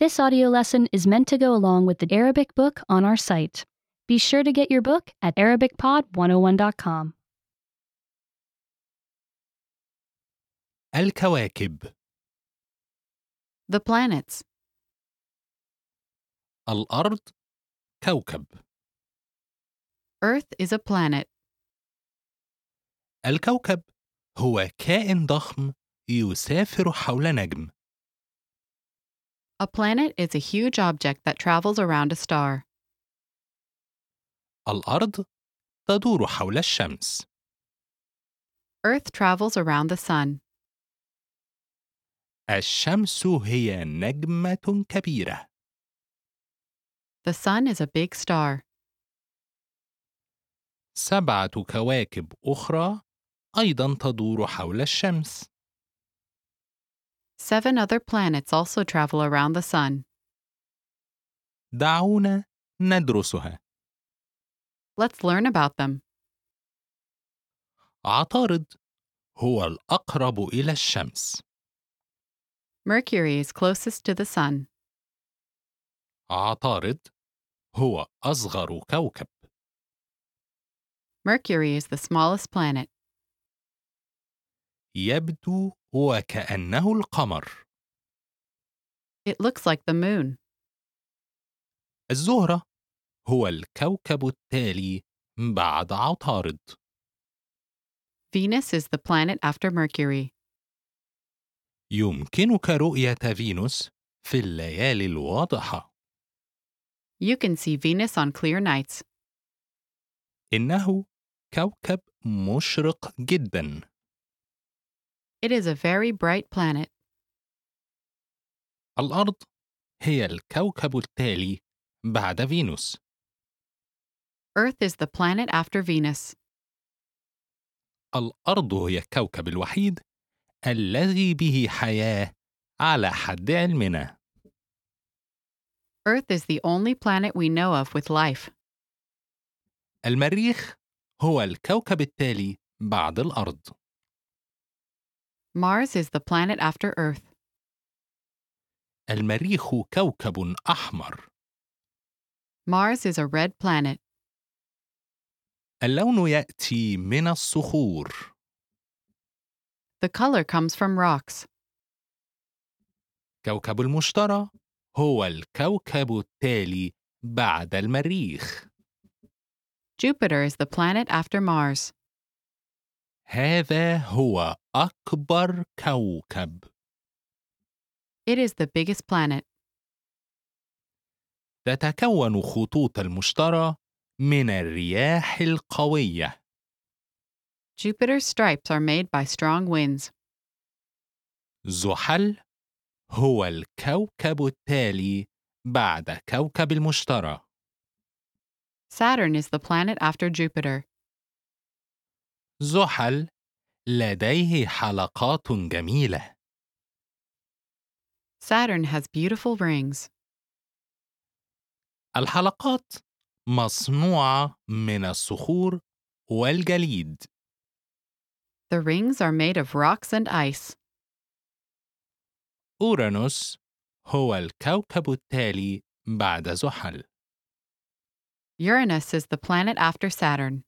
This audio lesson is meant to go along with the Arabic book on our site. Be sure to get your book at ArabicPod101.com. الكواكب The planets. الأرض كوكب Earth is a planet. الكوكب هو كائن ضخم يسافر حول نجم A planet is a huge object that travels around a star. الأرض تدور حول الشمس Earth travels around the sun. الشمس هي نجمة كبيرة The sun is a big star. سبعة كواكب أخرى أيضا تدور حول الشمس Seven other planets also travel around the sun. دعونا ندرسها Let's learn about them. عطارد هو الأقرب إلى الشمس Mercury is closest to the sun. عطارد هو أصغر كوكب Mercury is the smallest planet. يبدو وكأنه القمر It looks like the moon. الزهرة هو الكوكب التالي بعد عطارد Venus is the planet after Mercury. يمكنك رؤية فينوس في الليالي الواضحة You can see Venus on clear nights. إنه كوكب مشرق جدا It is a very bright planet. الأرض هي الكوكب التالي بعد فينوس Earth is the planet after Venus. الأرض هي الكوكب الوحيد الذي به حياة على حد علمنا Earth is the only planet we know of with life. المريخ هو الكوكب التالي بعد الأرض Mars is the planet after Earth. المريخ كوكب أحمر Mars is a red planet. اللون يأتي من الصخور The color comes from rocks. كوكب المشتري هو الكوكب التالي بعد المريخ Jupiter is the planet after Mars. هذا هو أكبر كوكب It is the biggest planet. تتكون خطوط المشتري من الرياح القوية Jupiter's stripes are made by strong winds. زحل هو الكوكب التالي بعد كوكب المشتري Saturn is the planet after Jupiter. زحل لديه حلقات جميلة Saturn has beautiful rings. الحلقات مصنوعة من الصخور والجليد The rings are made of rocks and ice. أورانوس هو الكوكب التالي بعد زحل Uranus is the planet after Saturn.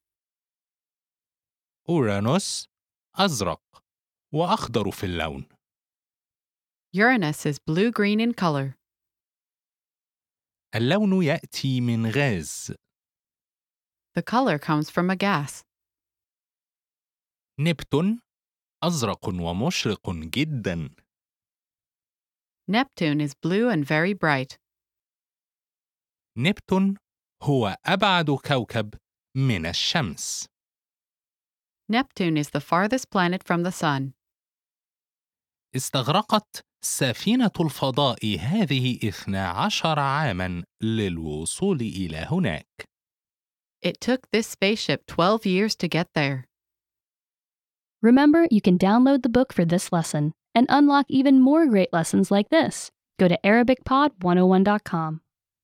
أورانوس أزرق وأخضر في اللون Uranus is blue green in color. اللون يأتي من غاز The color comes from a gas. نبتون أزرق ومشرق جدا Neptune is blue and very bright. نبتون هو أبعد كوكب من الشمس Neptune is the farthest planet from the sun. استغرقت سفينة الفضاء هذه 12 عاما للوصول إلى هناك It took this spaceship 12 years to get there. Remember, you can download the book for this lesson and unlock even more great lessons like this. Go to ArabicPod101.com.